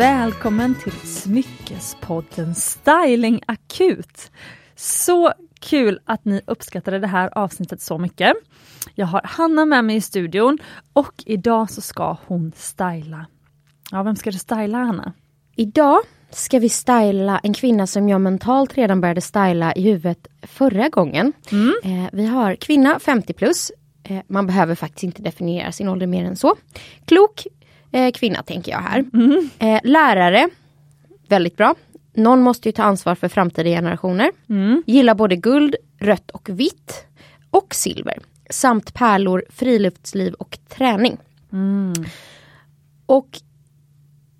välkommen till Smyckespodden Styling Akut. Så kul att ni uppskattade det här avsnittet så mycket. Jag har Hanna med mig i studion och idag så ska hon styla. Ja, vem ska du styla Hanna? Idag ska vi styla en kvinna som jag mentalt redan började styla i huvudet förra gången. Mm. Eh, vi har kvinna 50 plus. Eh, man behöver faktiskt inte definiera sin ålder mer än så. Klok eh, kvinna tänker jag här. Mm. Eh, lärare, väldigt bra. Någon måste ju ta ansvar för framtida generationer. Mm. Gillar både guld, rött och vitt. Och silver. Samt pärlor, friluftsliv och träning. Mm. Och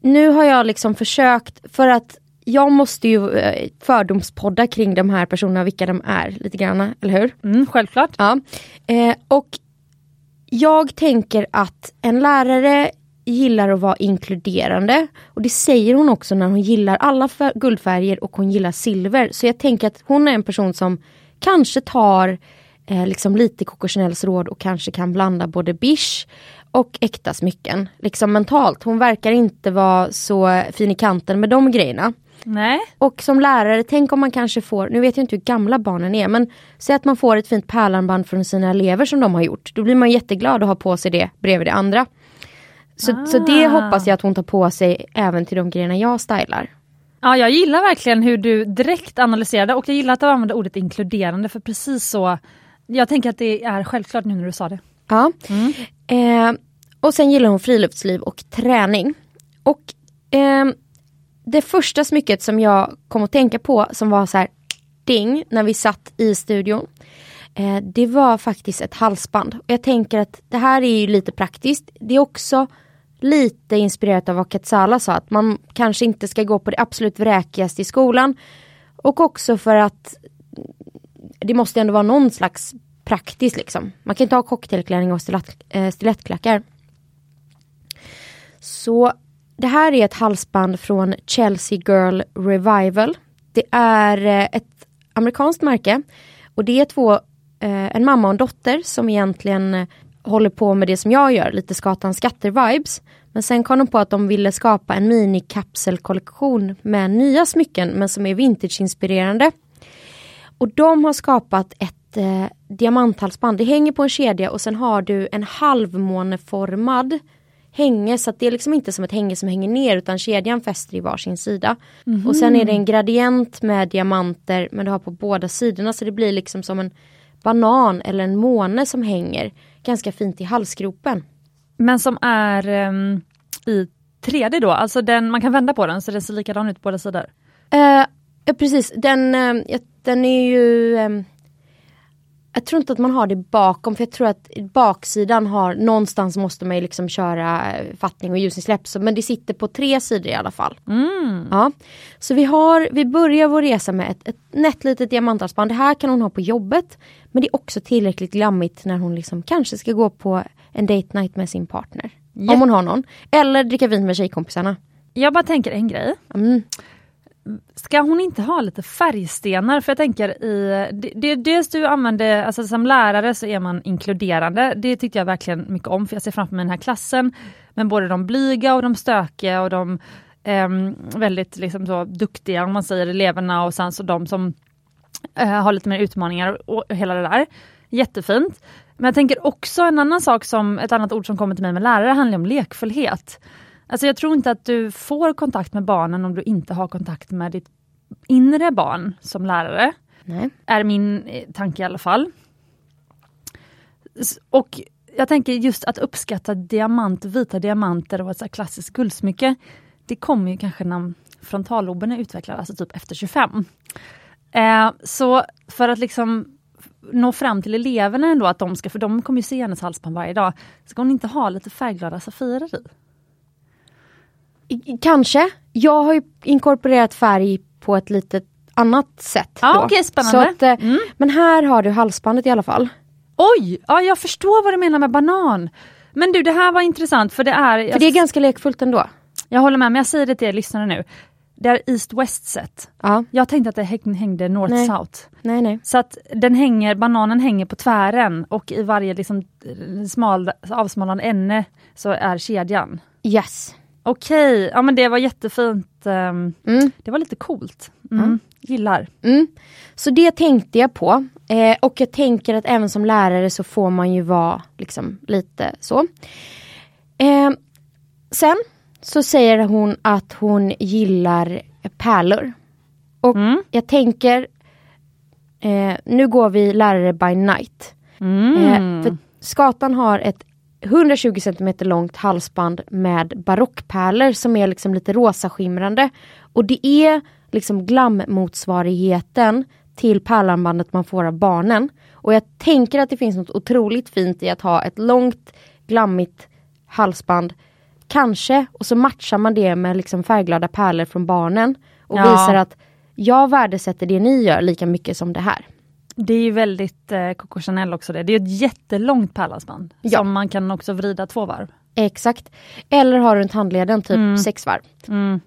nu har jag liksom försökt, för att jag måste ju eh, fördomspodda kring de här personerna, vilka de är lite grann, eller hur? Mm, självklart. Ja. Eh, och jag tänker att en lärare gillar att vara inkluderande. Och det säger hon också när hon gillar alla fär- guldfärger och hon gillar silver. Så jag tänker att hon är en person som kanske tar eh, liksom lite Coco Chanels råd och kanske kan blanda både bish och äkta smycken. Liksom mentalt. Hon verkar inte vara så fin i kanten med de grejerna. Nej. Och som lärare, tänk om man kanske får, nu vet jag inte hur gamla barnen är, men säg att man får ett fint pärlarmband från sina elever som de har gjort. Då blir man jätteglad att ha på sig det bredvid det andra. Så, så det Ah. hoppas jag att hon tar på sig även till de grejerna jag stylar. Ja, jag gillar verkligen hur du direkt analyserade och jag gillar att du använder ordet inkluderande för precis så Jag tänker att det är självklart nu när du sa det. Ja. Mm. Eh, och sen gillar hon friluftsliv och träning. Och eh, det första smycket som jag kom att tänka på som var så här ding när vi satt i studion. Eh, det var faktiskt ett halsband. Och jag tänker att det här är ju lite praktiskt. Det är också lite inspirerat av vad Katsala sa, att man kanske inte ska gå på det absolut vräkigaste i skolan. Och också för att det måste ändå vara någon slags praktiskt liksom. Man kan inte ha cocktailklänning och stilett, eh, stilettklackar. Så det här är ett halsband från Chelsea Girl Revival. Det är eh, ett amerikanskt märke och det är två, eh, en mamma och en dotter som egentligen håller på med det som jag gör, lite Skatan skatter-vibes. Men sen kom de på att de ville skapa en minikapselkollektion med nya smycken men som är vintage-inspirerande. Och de har skapat ett eh, diamanthalsband. Det hänger på en kedja och sen har du en halvmåneformad hänge så att det är liksom inte som ett hänge som hänger ner utan kedjan fäster i varsin sida. Och sen är det en gradient med diamanter men du har på båda sidorna så det blir liksom som en banan eller en måne som hänger ganska fint i halsgropen. Men som är ehm, i 3D då, alltså den, man kan vända på den så den ser likadan ut på båda sidor. Eh, ja, precis, den, ja, den är ju ehm, Jag tror inte att man har det bakom för jag tror att baksidan har någonstans måste man ju liksom köra eh, fattning och ljusinsläpp så, men det sitter på tre sidor i alla fall. Mm. Ja. Så vi, har, vi börjar vår resa med ett, ett nätt litet diamanthalsband. Det här kan hon ha på jobbet. Men det är också tillräckligt glammigt när hon liksom kanske ska gå på en date night med sin partner. Ja. Om hon har någon. Eller dricka vin med tjejkompisarna. Jag bara tänker en grej. Mm. Ska hon inte ha lite färgstenar? För jag tänker i, det, det, dels du använder, alltså som lärare så är man inkluderande. Det tyckte jag verkligen mycket om för jag ser framför mig den här klassen. Men både de blyga och de stökiga och de eh, väldigt liksom så duktiga om man säger eleverna och sen så de som eh, har lite mer utmaningar och, och hela det där. Jättefint. Men jag tänker också en annan sak som, ett annat ord som kommer till mig med lärare handlar om lekfullhet. Alltså jag tror inte att du får kontakt med barnen om du inte har kontakt med ditt inre barn som lärare. Nej. Är min eh, tanke i alla fall. Och jag tänker just att uppskatta diamant, vita diamanter och ett så klassiskt guldsmycke. Det kommer ju kanske när frontalloben är utvecklad, alltså typ efter 25. Eh, så för att liksom nå fram till eleverna ändå, att de ska, för de kommer ju se hennes halsband varje dag, ska hon inte ha lite färgglada safirer i? Kanske. Jag har ju inkorporerat färg på ett lite annat sätt. Ja, okej, spännande. Så att, eh, Mm. Men här har du halsbandet i alla fall. Oj, ja jag förstår vad du menar med banan. Men du det här var intressant för det är, För det är ganska lekfullt ändå. jag håller med men jag säger det till er lyssnare nu. Det är East-West set. Ja, Jag tänkte att det häng- hängde North-South. nej nej. Så att den hänger, bananen hänger på tvären och i varje liksom, smal, avsmalnande ände så är kedjan. Yes. Okej, ja men det var jättefint. ehm, Mm. Det var lite coolt. Mm. Gillar. Mm. Så det tänkte jag på. Eh, och jag tänker att även som lärare så får man ju vara liksom lite så. Eh, sen så säger hon att hon gillar pärlor. Och Mm. jag tänker, eh, nu går vi lärare by night. Mm. Eh, för Skatan har ett 120 cm långt halsband med barockpärlor som är liksom lite rosa skimrande. Och det är liksom glammotsvarigheten till pärlarmbandet man får av barnen. Och jag tänker att det finns något otroligt fint i att ha ett långt glammigt halsband. Kanske, och så matchar man det med liksom färgglada pärlor från barnen. Och Ja. visar att jag värdesätter det ni gör lika mycket som det här. Det är ju väldigt eh, Coco Chanel också det. Det är ett jättelångt pärlhalsband. Ja. Som man kan också vrida två varv. Exakt. Eller har runt handleden typ sex varv. Mm.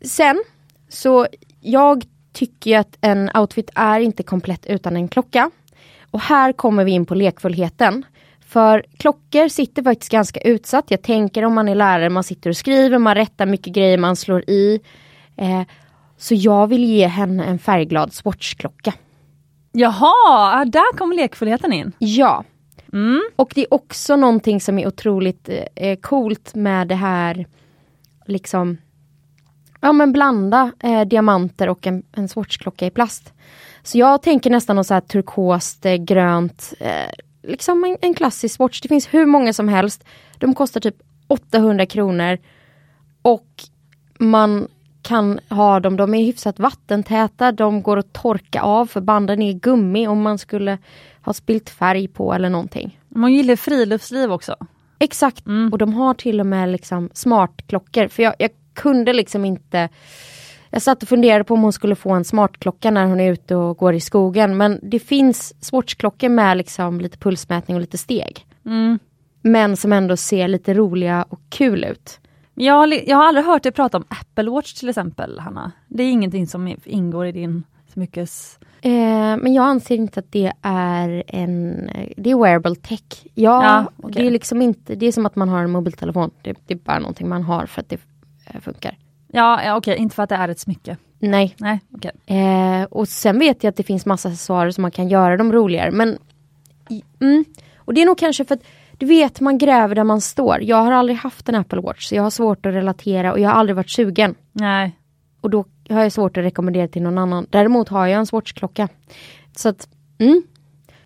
Sen, så jag tycker ju att en outfit är inte komplett utan en klocka. Och här kommer vi in på lekfullheten. För klockor sitter faktiskt ganska utsatt. Jag tänker om man är lärare, man sitter och skriver, man rättar mycket grejer, man slår i. Eh, så jag vill ge henne en färgglad Swatch-klocka. Jaha, där kom lekfullheten in. Ja. Mm. Och det är också någonting som är otroligt eh, coolt med det här liksom Ja men blanda eh, diamanter och en, en Swatchklocka i plast. Så jag tänker nästan något så här turkost, eh, grönt, eh, liksom en, en klassisk Swatch. Det finns hur många som helst. De kostar typ 800 kronor. Och man kan ha dem, de är hyfsat vattentäta, de går att torka av för banden är gummi om man skulle ha spilt färg på eller någonting. Man gillar friluftsliv också. Exakt, och de har till och med liksom smartklockor. För jag, jag kunde liksom inte Jag satt och funderade på om hon skulle få en smartklocka när hon är ute och går i skogen. Men det finns Swatchklockor med liksom lite pulsmätning och lite steg. Mm. Men som ändå ser lite roliga och kul ut. Jag, har, jag har aldrig hört dig prata om Apple Watch till exempel, Hanna. Det är ingenting som ingår i din smyckes... Eh, men jag anser inte att det är en, det är wearable tech. Ja, Ja, okej. det är liksom inte, det är som att man har en mobiltelefon. Det, det är bara någonting man har för att det eh, funkar. Ja, ja okej, inte för att det är ett smycke. Nej. Nej, okej. Eh, och sen vet jag att det finns massa accessoarer som man kan göra dem roligare. Men, mm, och det är nog kanske för att du vet, man gräver där man står. Jag har aldrig haft en Apple Watch, så jag har svårt att relatera och jag har aldrig varit sugen. Nej. Och då har jag svårt att rekommendera till någon annan. Däremot har jag en Swatch-klocka. Så att, mm,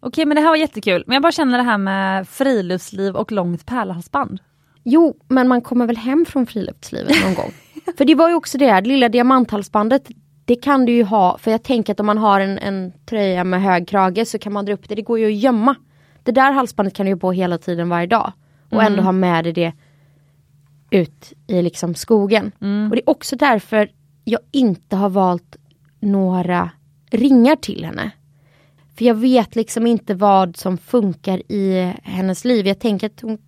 Okej, men det här var jättekul. Men jag bara känner det här med friluftsliv och långt pärlhalsband. Jo, men man kommer väl hem från friluftslivet någon gång. För det var ju också det här lilla diamanthalsbandet. Det kan du ju ha, för jag tänker att om man har en, en tröja med hög krage så kan man dra upp det. Det går ju att gömma. Det där halsbandet kan du ju på hela tiden varje dag. Och ändå ha med dig det ut i liksom skogen. Och det är också därför jag inte har valt några ringar till henne. För jag vet liksom inte vad som funkar i hennes liv. Jag tänker att hon,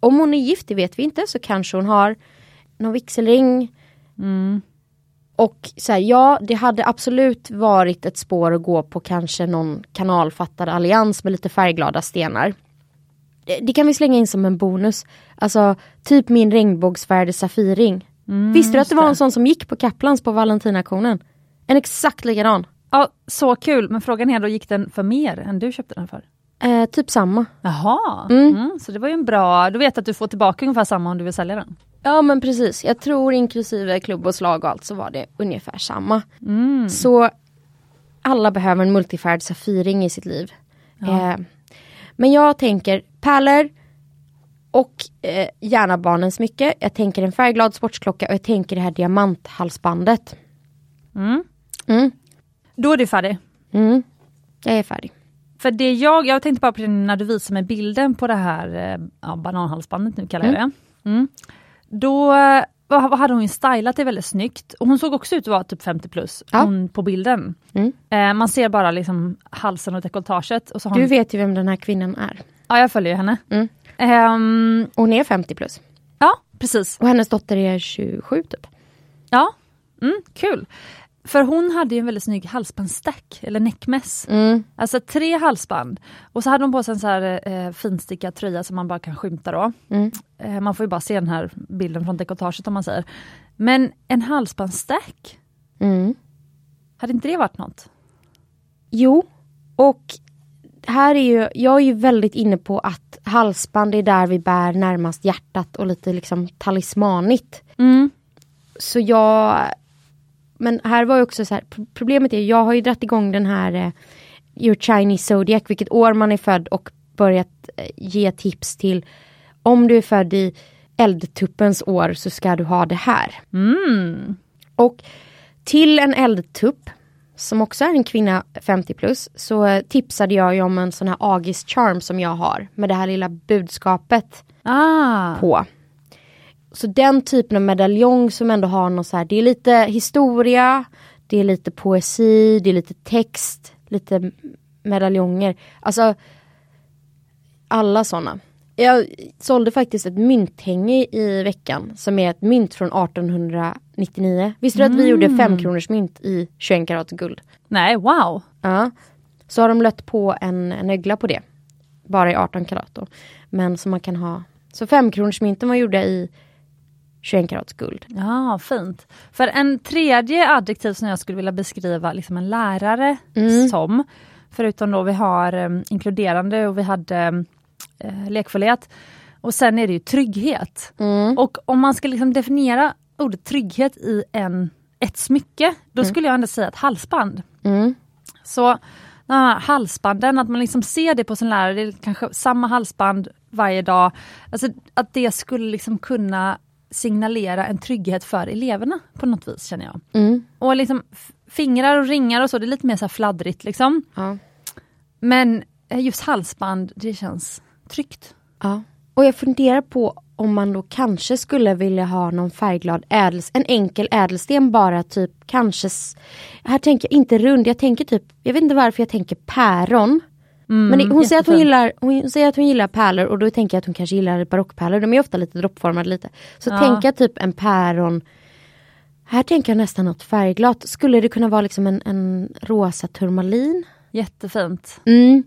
om hon är gift, det vet vi inte, så kanske hon har någon vigselring. Och så här, ja, det hade absolut varit ett spår att gå på kanske någon kanalfattad allians med lite färgglada stenar. Det, det kan vi slänga in som en bonus. Alltså, typ min regnbågsfärgade Safirring. Visste du att det var en sån som gick på Kaplans på Valentinauktionen? En exakt likadan. Ja, så kul. Men frågan är då, gick den för mer än du köpte den för? Eh, typ samma. Jaha, mm. så det var ju en bra... Du vet att du får tillbaka ungefär samma om du vill sälja den? Ja men precis, jag tror inklusive klubb och slag och allt så var det ungefär samma. Så alla behöver en multifärd Safiring i sitt liv. Eh, men jag tänker pärlor och eh, gärna barnens smycke. Jag tänker en färgglad sportsklocka och jag tänker det här diamanthalsbandet. Mm. Mm, Då är du färdig. mm, jag är färdig. För det jag, jag tänkte bara på det när du visade mig bilden på det här eh, ja, bananhalsbandet nu kallar jag det. Då hade hon ju stylat det väldigt snyggt. Och hon såg också ut att vara typ 50 plus, Ja. hon på bilden. Mm. Eh, man ser bara liksom halsen och dekolletaget. Och så har Du hon, vet ju vem den här kvinnan är. Ja, jag följer henne. Mm. Ehm, Hon är 50 plus. ja, precis. Och hennes dotter är 27 typ. Ja, mm, kul. För hon hade ju en väldigt snygg halsbandsstack, eller neckmess. Mm. Alltså tre halsband. Och så hade hon på sig en så här eh, finstickad tröja som man bara kan skymta då. Mm. Eh, man får ju bara se den här bilden från dekotaget om man säger. Men en halsbandsstack, Mm. hade inte det varit något? Jo, och här är ju, jag är ju väldigt inne på att halsband är där vi bär närmast hjärtat och lite liksom talismanigt. Mm. Så jag, men här var ju också så här, pro- problemet är jag har ju dratt igång den här eh, Your Chinese Zodiac, vilket år man är född och börjat eh, ge tips till om du är född i eldtuppens år så ska du ha det här. Mm. Och till en eldtupp, som också är en kvinna 50 plus, så eh, tipsade jag ju om en sån här Agis charm som jag har med det här lilla budskapet Ah. på. Så den typen av medaljong som ändå har något så här, det är lite historia, det är lite poesi, det är lite text, lite medaljonger. Alltså alla sådana. Jag sålde faktiskt ett mynthänge i veckan som är ett mynt från 1899. Visste du att vi gjorde fem kronors mynt i 21 karats guld? Nej, wow. Ja. Så har de lött på en, en ögla på det. Bara i 18 karat då. Men som man kan ha. Så femkronorsmynten var gjorda i 21 karats guld. Ja, fint. För en tredje adjektiv som jag skulle vilja beskriva liksom en lärare Mm. som, förutom då vi har eh, inkluderande och vi hade eh, lekfullhet, och sen är det ju trygghet. Mm. Och om man ska liksom definiera ordet trygghet i en, ett smycke, då skulle jag ändå säga ett halsband. Mm. Så här halsbanden, att man liksom ser det på sin lärare, det är kanske samma halsband varje dag. Alltså att det skulle liksom kunna signalera en trygghet för eleverna på något vis känner jag. Mm. Och liksom fingrar och ringar och så, det är lite mer så fladdrigt liksom. Ja. Men eh, just halsband, det känns tryggt. ja. Och jag funderar på om man då kanske skulle vilja ha någon färgglad ädels, en enkel ädelsten bara typ kanske, här tänker jag inte rund, jag tänker typ, jag vet inte varför jag tänker päron. Men det, hon, säger att hon, gillar, hon säger att hon gillar pärlor och då tänker jag att hon kanske gillar barockpärlor. De är ofta lite droppformade lite. Så Ja. tänker jag typ en päron. Här tänker jag nästan något färgglatt. Skulle det kunna vara liksom en, en rosa turmalin? Jättefint. Mm.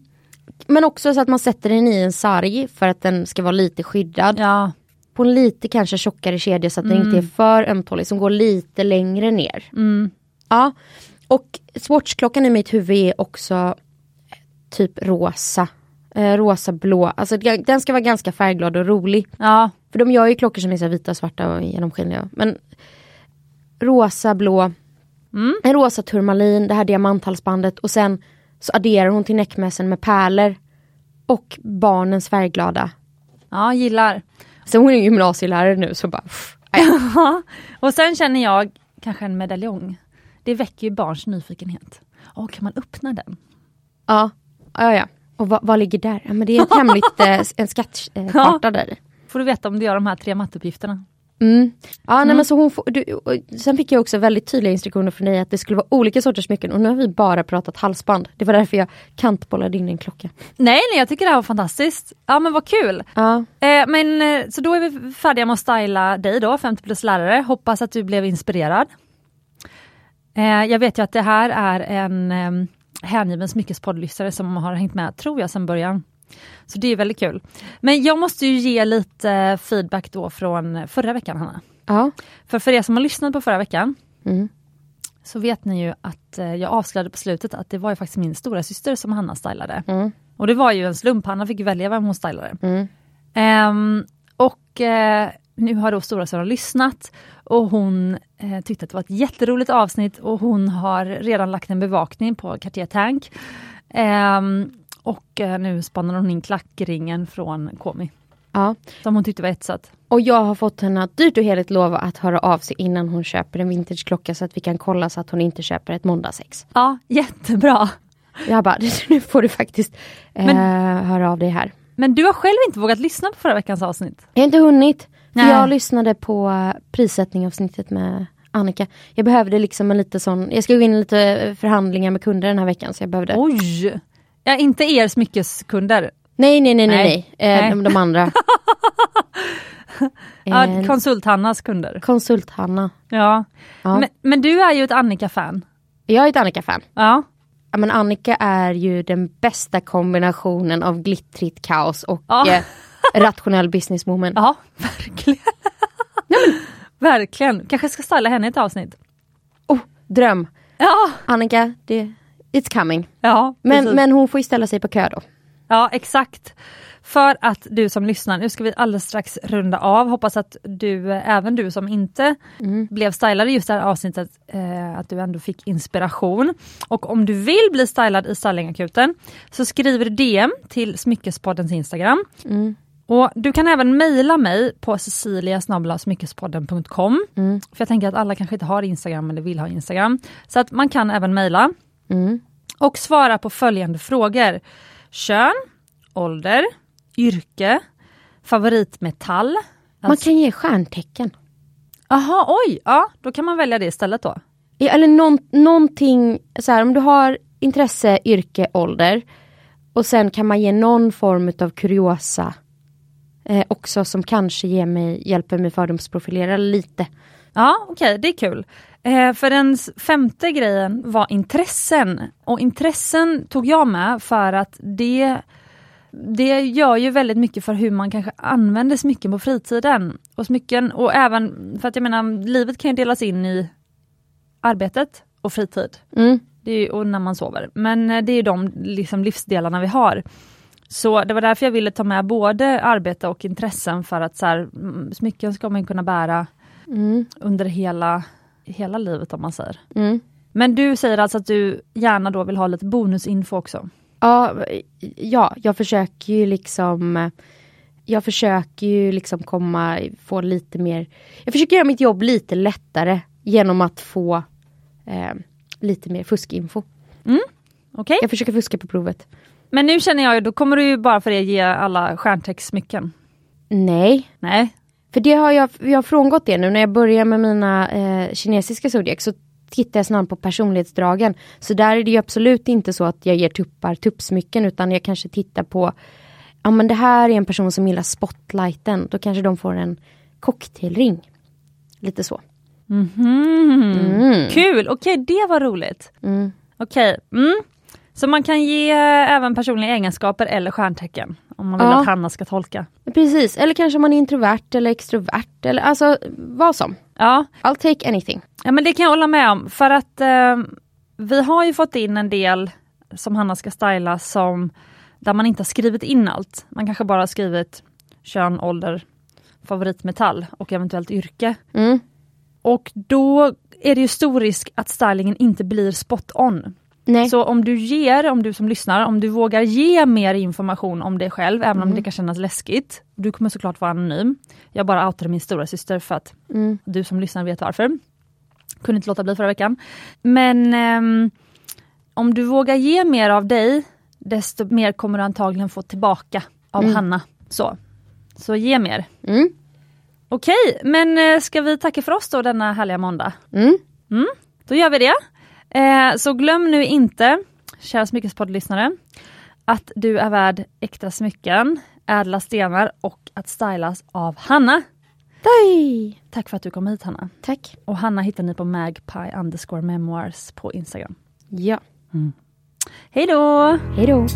Men också så att man sätter den i en sarg för att den ska vara lite skyddad. Ja, På en lite kanske tjockare kedja så att den inte är för ömtålig, som går lite längre ner. mm. Ja. Och Swatchklockan i mitt huvud är också typ rosa. Eh, rosa blå, alltså den ska vara ganska färgglad och rolig. ja. För de gör ju klockor som är så vita, svarta och genomskinliga. Men rosa, blå, en rosa turmalin, det här diamanthalsbandet och sen så adderar hon till näckmässen med pärlor och barnens färgglada. ja gillar. Så hon är gymnasielärare nu så bara... pff. Ja, och sen känner jag kanske en medaljong. Det väcker ju barns nyfikenhet. Åh, kan man öppna den? Ja, ja, ja. Och vad, vad ligger där? Ja, men det är ett hemligt, eh, en skattkarta där i. Får du veta om du gör de här tre matteuppgifterna. Mm. Ja, nej, men så hon får, du, sen fick jag också väldigt tydliga instruktioner från dig att det skulle vara olika sorters smycken och nu har vi bara pratat halsband. Det var därför jag kantbollade in en klocka. Nej, nej, jag tycker det här var fantastiskt. Ja, men vad kul. Ja, Eh, men eh, så då är vi färdiga med att styla dig då, 50 plus lärare. Hoppas att du blev inspirerad. Eh, jag vet ju att det här är en eh, hängiven smyckespoddlyssnare som har hängt med, tror jag, sedan början. Så det är väldigt kul. Men jag måste ju ge lite feedback då från förra veckan, Hanna. ja. För för er som har lyssnat på förra veckan Mm. så vet ni ju att eh, jag avslöjade på slutet att det var ju faktiskt min stora syster som Hanna stylade. Mm. Och det var ju en slump, Hanna fick välja vem hon stylade. Mm. Ehm, och eh, nu har då storasyrran lyssnat och hon eh, tyckte att det var ett jätteroligt avsnitt och hon har redan lagt en bevakning på Cartier Tank. Ehm, och eh, nu spannar hon in klackringen från Komi, ja. som hon tyckte var jättesöt. Och jag har fått henne att dyrt och heligt lova att höra av sig innan hon köper en vintageklocka så att vi kan kolla så att hon inte köper ett måndagsex. Ja, jättebra. Jag bara, nu får du faktiskt eh, höra av dig här. Men du har själv inte vågat lyssna på förra veckans avsnitt. Jag har inte hunnit. Nej. jag lyssnade på eh, prissättningsavsnittet med Annika. Jag behövde liksom en lite sån, jag ska gå in i lite förhandlingar med kunder den här veckan så jag behövde. Oj! Ja, inte er smyckeskunder. Nej nej nej nej Nej. nej, eh, Nej. De, andra. Ja, En Konsult-Hannas kunder. Konsult-Hanna. Ja. Ja. Men, men du är ju ett Annika-fan. Jag är ett Annika-fan. Ja. Ja, men Annika är ju den bästa kombinationen av glittrigt kaos och Ja. eh, rationell businesswoman. Ja, verkligen. verkligen. Kanske ska styla henne i ett avsnitt. Oh, dröm. Ja, Annika, det, it's coming. ja Men, precis. men hon får ju ställa sig på kö då. Ja, exakt. För att du som lyssnar, nu ska vi alldeles strax runda av. Hoppas att du, även du som inte blev stylad i just det här avsnittet, eh, att du ändå fick inspiration. Och om du vill bli stylad i Stylingakuten så skriver du DM till Smyckespoddens Instagram. Och Du kan även mejla mig på cecilia.smyckespodden.com. För jag tänker att alla kanske inte har Instagram eller vill ha Instagram. Så att man kan även mejla. Och svara på följande frågor. Kön, ålder, yrke, favoritmetall. Man Alltså- kan ge stjärntecken. Jaha, oj! Ja, då kan man välja det istället då. Ja, Eller någon, någonting, så här, om du har intresse, yrke, ålder. Och sen kan man ge någon form av kuriosa. Eh, också som kanske ger mig, hjälper mig fördomsprofilera lite. Ja, okej, det är kul. Eh, för den femte grejen var intressen. Och intressen tog jag med för att det, det gör ju väldigt mycket för hur man kanske använder smycken på fritiden. Och smycken, och även för att jag menar, livet kan ju delas in i arbetet och fritid. Mm. Det är och när man sover. Men eh, det är de liksom, livsdelarna vi har. Så det var därför jag ville ta med både arbete och intressen för att så här, mm, smycken ska man kunna bära Mm. under hela, hela livet om man säger. Mm. Men du säger alltså att du gärna då vill ha lite bonusinfo också? Ja, ja, jag försöker ju liksom Jag försöker ju liksom komma, få lite mer Jag försöker göra mitt jobb lite lättare genom att få eh, lite mer fuskinfo. Okej? Jag försöker fuska på provet. Men nu känner jag ju, då kommer du ju bara för det ge alla stjärntextsmycken. Nej, Nej? för det har jag, jag har frångått det nu när jag börjar med mina eh, kinesiska zodiac så tittar jag snarare på personlighetsdragen. Så där är det ju absolut inte så att jag ger tuppar tuppsmycken utan jag kanske tittar på Ja men det här är en person som gillar spotlighten, då kanske de får en cocktailring. Lite så. Mhm. Kul, okej det var roligt. Mm. Okej, mm. Så man kan ge även personliga egenskaper eller stjärntecken om man vill Ja. att Hanna ska tolka. Precis, eller kanske man är introvert eller extrovert eller alltså vad som. Ja, I'll take anything. Ja men det kan jag hålla med om för att eh, vi har ju fått in en del som Hanna ska styla som där man inte har skrivit in allt. Man kanske bara har skrivit kön, ålder, favoritmetall och eventuellt yrke. Mm. Och då är det ju stor risk att stylingen inte blir spot on. Nej. Så om du ger, om du som lyssnar, om du vågar ge mer information om dig själv, även om det kan kännas läskigt. Du kommer såklart vara anonym. Jag bara outade min stora syster för att Mm. du som lyssnar vet varför. Kunde inte låta bli förra veckan. Men ehm, om du vågar ge mer av dig, desto mer kommer du antagligen få tillbaka av Hanna. Så. Så ge mer. Mm. Okej, men eh, ska vi tacka för oss då denna härliga måndag? Mm. Då gör vi det. Eh, så glöm nu inte, kära smyckespoddlyssnare, att du är värd äkta smycken, ädla stenar och att stylas av Hanna. Hej. Tack för att du kom hit Hanna. Tack. Och Hanna hittar ni på magpie underscore memoirs på Instagram. Ja, Hej då! hej då.